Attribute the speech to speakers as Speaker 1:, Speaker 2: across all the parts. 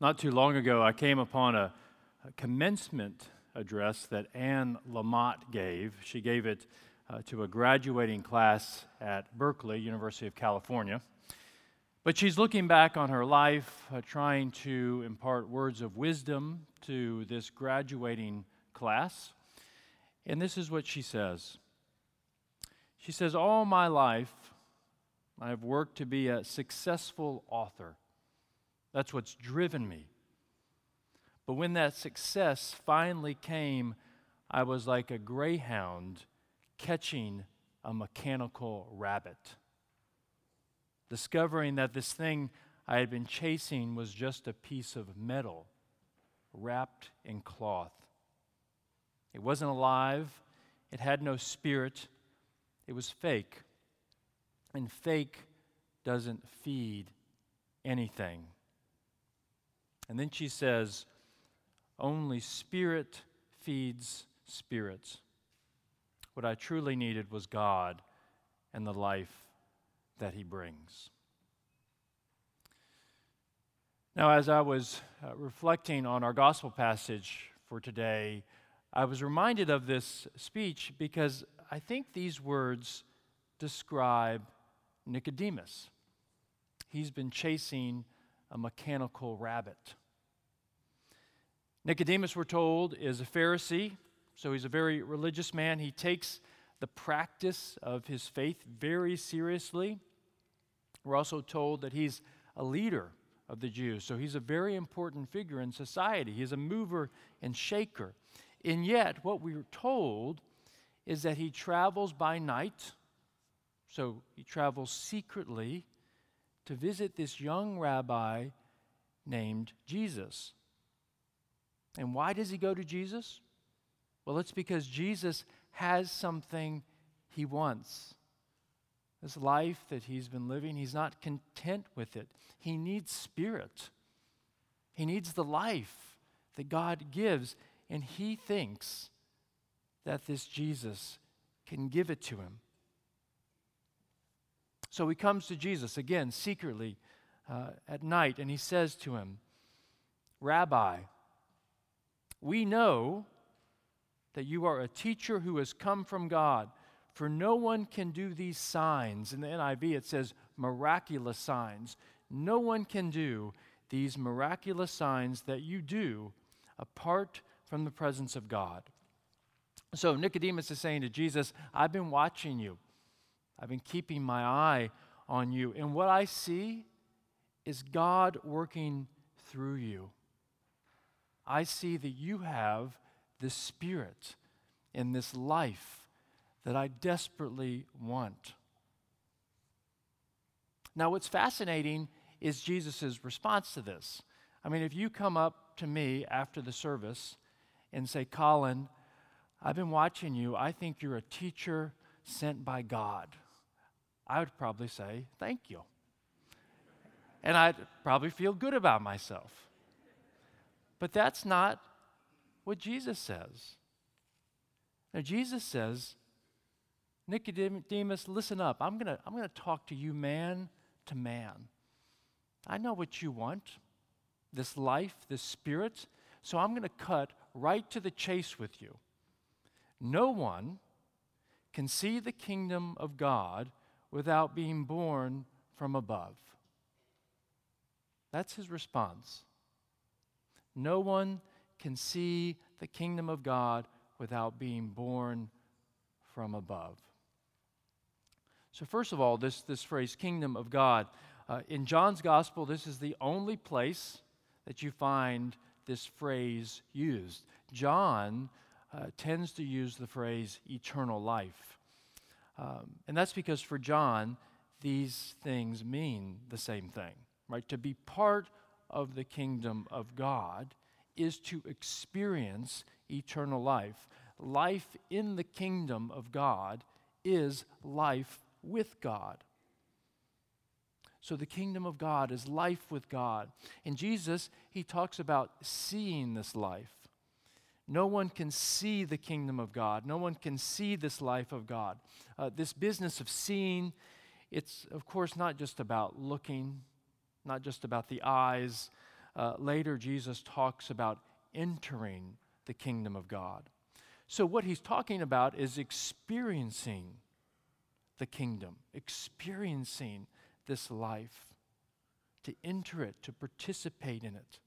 Speaker 1: Not too long ago, I came upon a, a commencement address that Anne Lamott gave. She gave it uh, to a graduating class at Berkeley, University of California. But she's looking back on her life, uh, trying to impart words of wisdom to this graduating class. And this is what she says She says, All my life, I have worked to be a successful author. That's what's driven me. But when that success finally came, I was like a greyhound catching a mechanical rabbit, discovering that this thing I had been chasing was just a piece of metal wrapped in cloth. It wasn't alive, it had no spirit, it was fake. And fake doesn't feed anything. And then she says, only spirit feeds spirits. What I truly needed was God and the life that He brings. Now, as I was uh, reflecting on our gospel passage for today, I was reminded of this speech because I think these words describe Nicodemus. He's been chasing a mechanical rabbit. Nicodemus, we're told, is a Pharisee, so he's a very religious man. He takes the practice of his faith very seriously. We're also told that he's a leader of the Jews, so he's a very important figure in society. He's a mover and shaker. And yet, what we're told is that he travels by night, so he travels secretly to visit this young rabbi named Jesus. And why does he go to Jesus? Well, it's because Jesus has something he wants. This life that he's been living, he's not content with it. He needs spirit. He needs the life that God gives, and he thinks that this Jesus can give it to him. So he comes to Jesus again secretly uh, at night, and he says to him, Rabbi, we know that you are a teacher who has come from God. For no one can do these signs. In the NIV, it says miraculous signs. No one can do these miraculous signs that you do apart from the presence of God. So Nicodemus is saying to Jesus, I've been watching you, I've been keeping my eye on you. And what I see is God working through you. I see that you have this spirit in this life that I desperately want. Now, what's fascinating is Jesus' response to this. I mean, if you come up to me after the service and say, Colin, I've been watching you, I think you're a teacher sent by God, I would probably say, Thank you. And I'd probably feel good about myself. But that's not what Jesus says. Now, Jesus says, Nicodemus, listen up. I'm going to I'm going to talk to you man to man. I know what you want this life, this spirit. So I'm going to cut right to the chase with you. No one can see the kingdom of God without being born from above. That's his response. No one can see the kingdom of God without being born from above. So, first of all, this, this phrase, kingdom of God, uh, in John's gospel, this is the only place that you find this phrase used. John uh, tends to use the phrase eternal life. Um, and that's because for John, these things mean the same thing, right? To be part of the kingdom of God is to experience eternal life. Life in the kingdom of God is life with God. So the kingdom of God is life with God. And Jesus, he talks about seeing this life. No one can see the kingdom of God. No one can see this life of God. Uh, this business of seeing, it's of course not just about looking, not just about the eyes. uh, later Jesus talks about entering the kingdom of God. So, what he's talking about is experiencing the kingdom, experiencing this life, to enter it, to participate in it.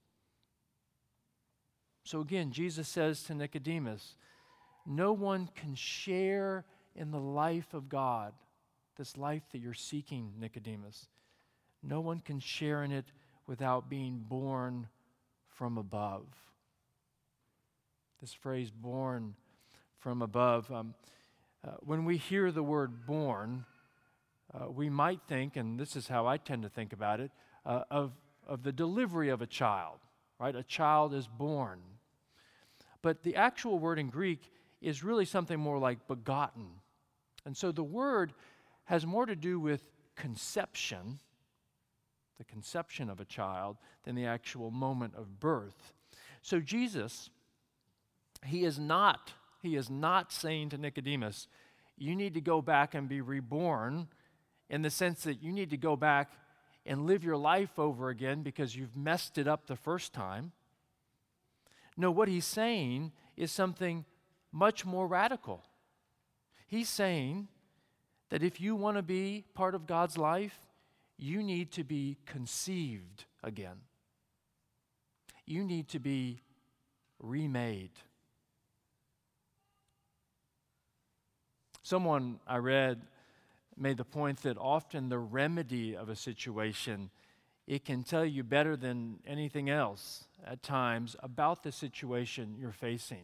Speaker 1: So, again, Jesus says to Nicodemus, No one can share in the life of God, this life that you're seeking, Nicodemus. No one can share in it without being born from above. This phrase, born from above, um, uh, when we hear the word born, uh, we might think, and this is how I tend to think about it, uh, of, of the delivery of a child, right? A child is born. But the actual word in Greek is really something more like begotten. And so the word has more to do with conception, the conception of a child, than the actual moment of birth. So Jesus, he is not, he is not saying to Nicodemus, you need to go back and be reborn in the sense that you need to go back and live your life over again because you've messed it up the first time. No, what he's saying is something much more radical. He's saying that if you want to be part of God's life, you need to be conceived again. You need to be remade. Someone I read made the point that often the remedy of a situation it can tell you better than anything else at times about the situation you're facing.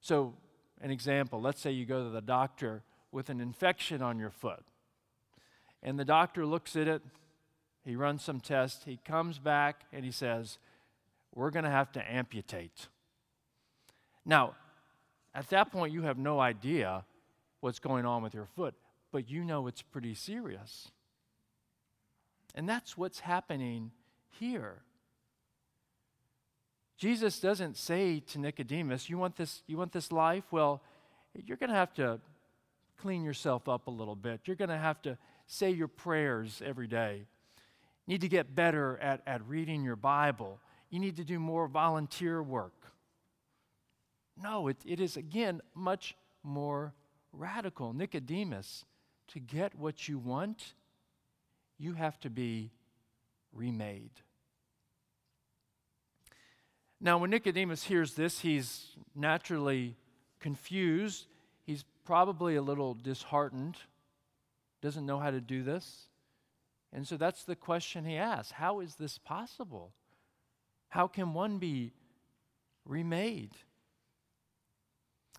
Speaker 1: So, an example let's say you go to the doctor with an infection on your foot, and the doctor looks at it, he runs some tests, he comes back, and he says, We're going to have to amputate. Now, at that point, you have no idea what's going on with your foot, but you know it's pretty serious. And that's what's happening here. Jesus doesn't say to Nicodemus, you want this, you want this life? Well, you're going to have to clean yourself up a little bit. You're going to have to say your prayers every day. You need to get better at, at reading your Bible. You need to do more volunteer work. No, it, it is, again, much more radical. Nicodemus, to get what you want, you have to be remade. Now, when Nicodemus hears this, he's naturally confused. He's probably a little disheartened, doesn't know how to do this. And so that's the question he asks How is this possible? How can one be remade?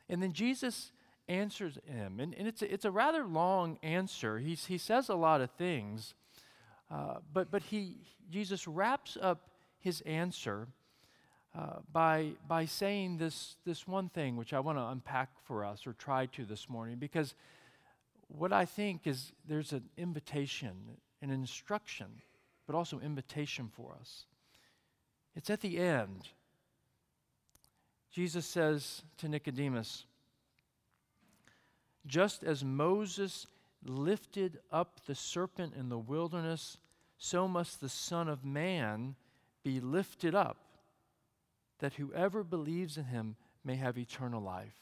Speaker 1: And then Jesus answers him, and, and it's, a, it's a rather long answer. He's, he says a lot of things. Uh, but but he, Jesus wraps up his answer uh, by, by saying this, this one thing, which I want to unpack for us or try to this morning, because what I think is there's an invitation, an instruction, but also invitation for us. It's at the end. Jesus says to Nicodemus, just as Moses lifted up the serpent in the wilderness, so must the Son of Man be lifted up, that whoever believes in him may have eternal life.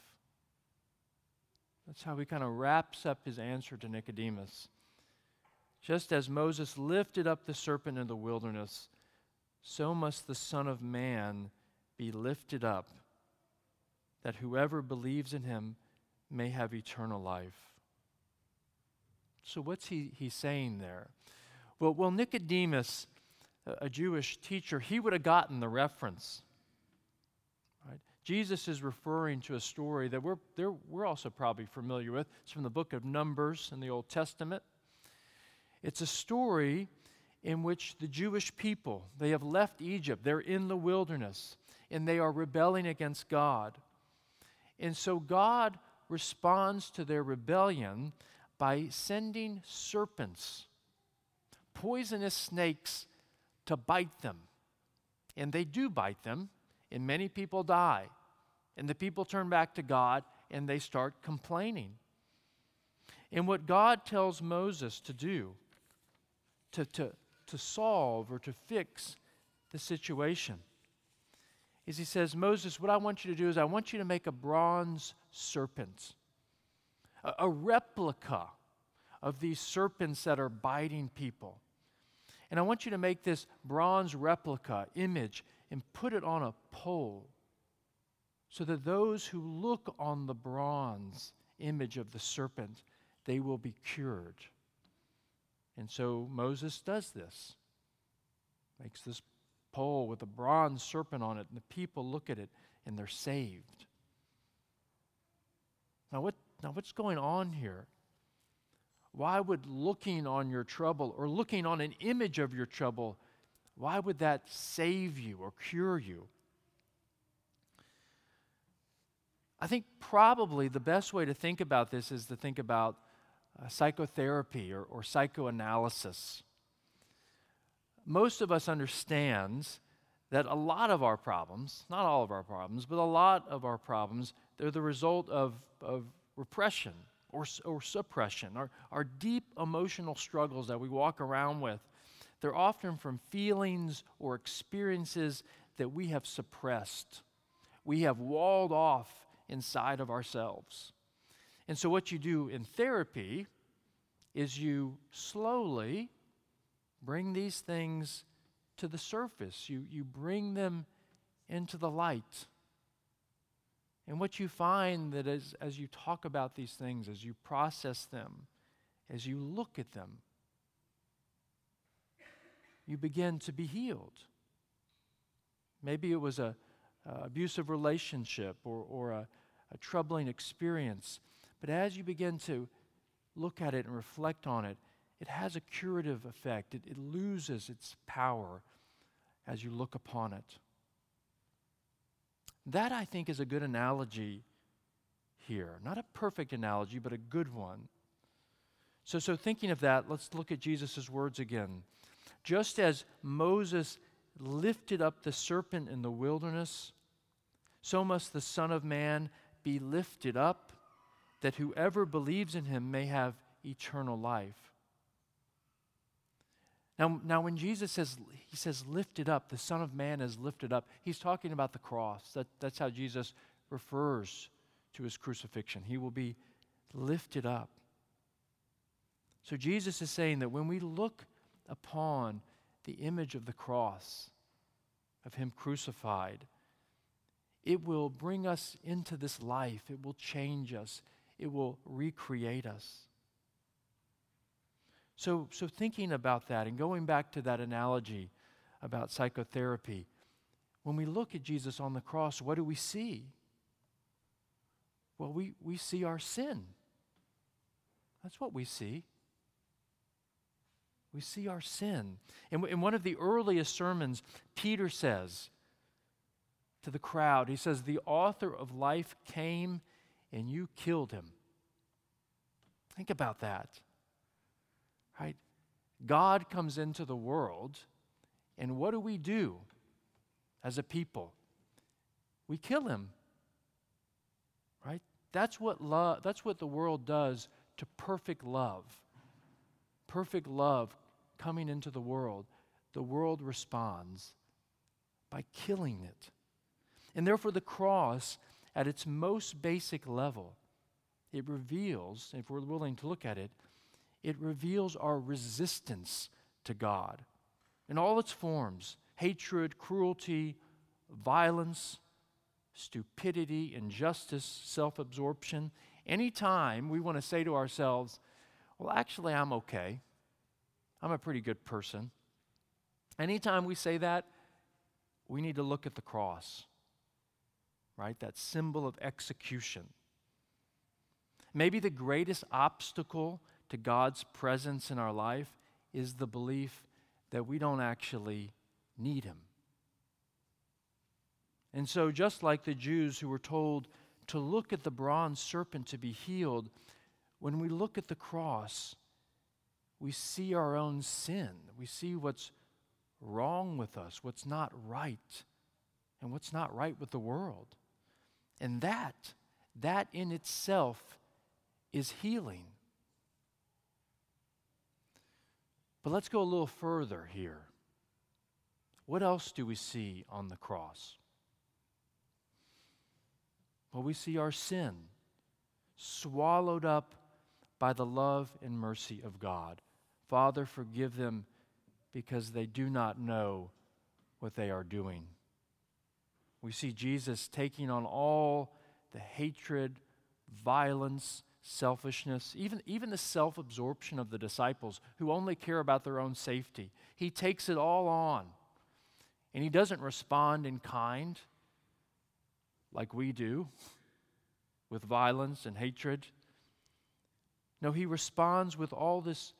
Speaker 1: That's how he kind of wraps up his answer to Nicodemus. Just as Moses lifted up the serpent in the wilderness, so must the Son of Man be lifted up, that whoever believes in him may have eternal life. So, what's he, he saying there? Well, well, Nicodemus, a Jewish teacher, he would have gotten the reference. Right? Jesus is referring to a story that we're, we're also probably familiar with. It's from the book of Numbers in the Old Testament. It's a story in which the Jewish people, they have left Egypt, they're in the wilderness, and they are rebelling against God. And so God responds to their rebellion by sending serpents, poisonous snakes, to bite them. And they do bite them, and many people die. And the people turn back to God and they start complaining. And what God tells Moses to do, to, to, to solve or to fix the situation is he says, Moses, what I want you to do is I want you to make a bronze serpent, a, a replica of these serpents that are biting people. And I want you to make this bronze replica image and put it on a pole so that those who look on the bronze image of the serpent, they will be cured. And so Moses does this. Makes this pole with a bronze serpent on it, and the people look at it and they're saved. Now, what, now what's going on here? Why would looking on your trouble or looking on an image of your trouble, why would that save you or cure you? I think probably the best way to think about this is to think about uh, psychotherapy or, or psychoanalysis. Most of us understands that a lot of our problems, not all of our problems, but a lot of our problems, they're the result of, of repression or, or suppression, our, our deep emotional struggles that we walk around with. They're often from feelings or experiences that we have suppressed. We have walled off inside of ourselves. And so, what you do in therapy is you slowly bring these things to the surface, you, you bring them into the light. And what you find that as, as you talk about these things, as you process them, as you look at them, you begin to be healed. Maybe it was a, abusive relationship or, or a, a troubling experience. But as you begin to look at it and reflect on it, it has a curative effect. It, it loses its power as you look upon it. That, I think, is a good analogy here. Not a perfect analogy, but a good one. So, so thinking of that, let's look at Jesus' words again. Just as Moses lifted up the serpent in the wilderness, so must the Son of Man be lifted up, that whoever believes in him may have eternal life. Now, now when Jesus says, he says, lifted up, the Son of Man is lifted up, he's talking about the cross. That, that's how Jesus refers to his crucifixion. He will be lifted up. So Jesus is saying that when we look upon the image of the cross, of him crucified, it will bring us into this life. It will change us. It will recreate us. So, so thinking about that and going back to that analogy about psychotherapy, when we look at Jesus on the cross, what do we see? Well, we, we see our sin. That's what we see. We see our sin. In, in one of the earliest sermons, Peter says to the crowd, he says, The author of life came and you killed him. Think about that. Right? God comes into the world, and what do we do as a people? We kill him. Right? That's what love that's what the world does to perfect love. Perfect love coming into the world. The world responds by killing it. And therefore the cross at its most basic level it reveals, if we're willing to look at it, it reveals our resistance to God in all its forms hatred, cruelty, violence, stupidity, injustice, self absorption. Anytime we want to say to ourselves, well, actually, I'm okay, I'm a pretty good person. Anytime we say that, we need to look at the cross, right? That symbol of execution. Maybe the greatest obstacle to God's presence in our life is the belief that we don't actually need Him. And so, just like the Jews who were told to look at the bronze serpent to be healed, when we look at the cross, we see our own sin. We see what's wrong with us, what's not right, and what's not right with the world. And that, that in itself is healing. But let's go a little further here. what else do we see on the cross? Well, we see our sin swallowed up by the love and mercy of God. Father, forgive them because they do not know what they are doing. We see Jesus taking on all the hatred, violence, selfishness, even, even the self absorption of the disciples who only care about their own safety. He takes it all on. And he doesn't respond in kind like we do with violence and hatred. No, he responds with all this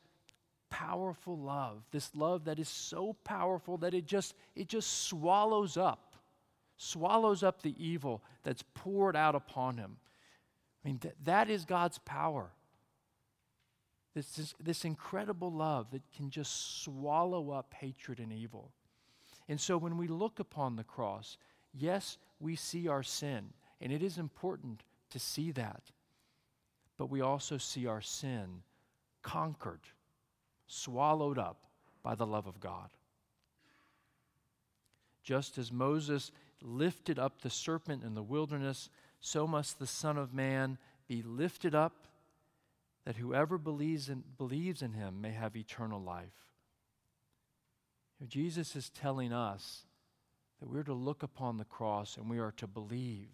Speaker 1: powerful love, this love that is so powerful that it just it just swallows up swallows up the evil that's poured out upon him. I mean, th- that is God's power. This, this, this incredible love that can just swallow up hatred and evil. And so when we look upon the cross, yes, we see our sin, and it is important to see that. But we also see our sin conquered, swallowed up by the love of God. Just as Moses lifted up the serpent in the wilderness, so must the Son of Man be lifted up, that whoever believes in, believes in him may have eternal life. Jesus is telling us that we're to look upon the cross and we are to believe.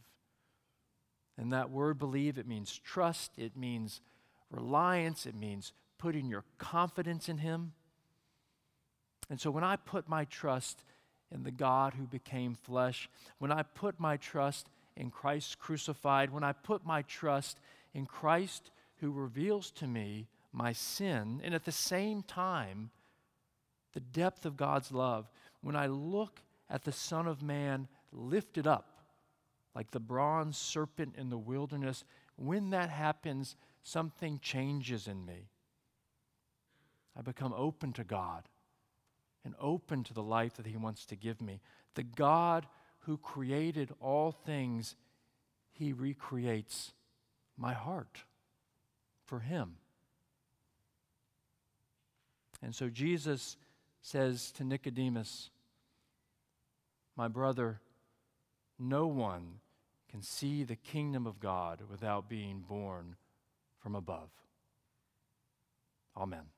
Speaker 1: And that word believe, it means trust, it means reliance, it means putting your confidence in Him. And so when I put my trust in the God who became flesh, when I put my trust in Christ crucified, when I put my trust in Christ who reveals to me my sin, and at the same time, the depth of God's love, when I look at the Son of Man lifted up like the bronze serpent in the wilderness, when that happens, something changes in me. I become open to God and open to the life that He wants to give me. The God who created all things, He recreates my heart for Him. And so Jesus says to Nicodemus, My brother, no one can see the kingdom of God without being born from above. Amen.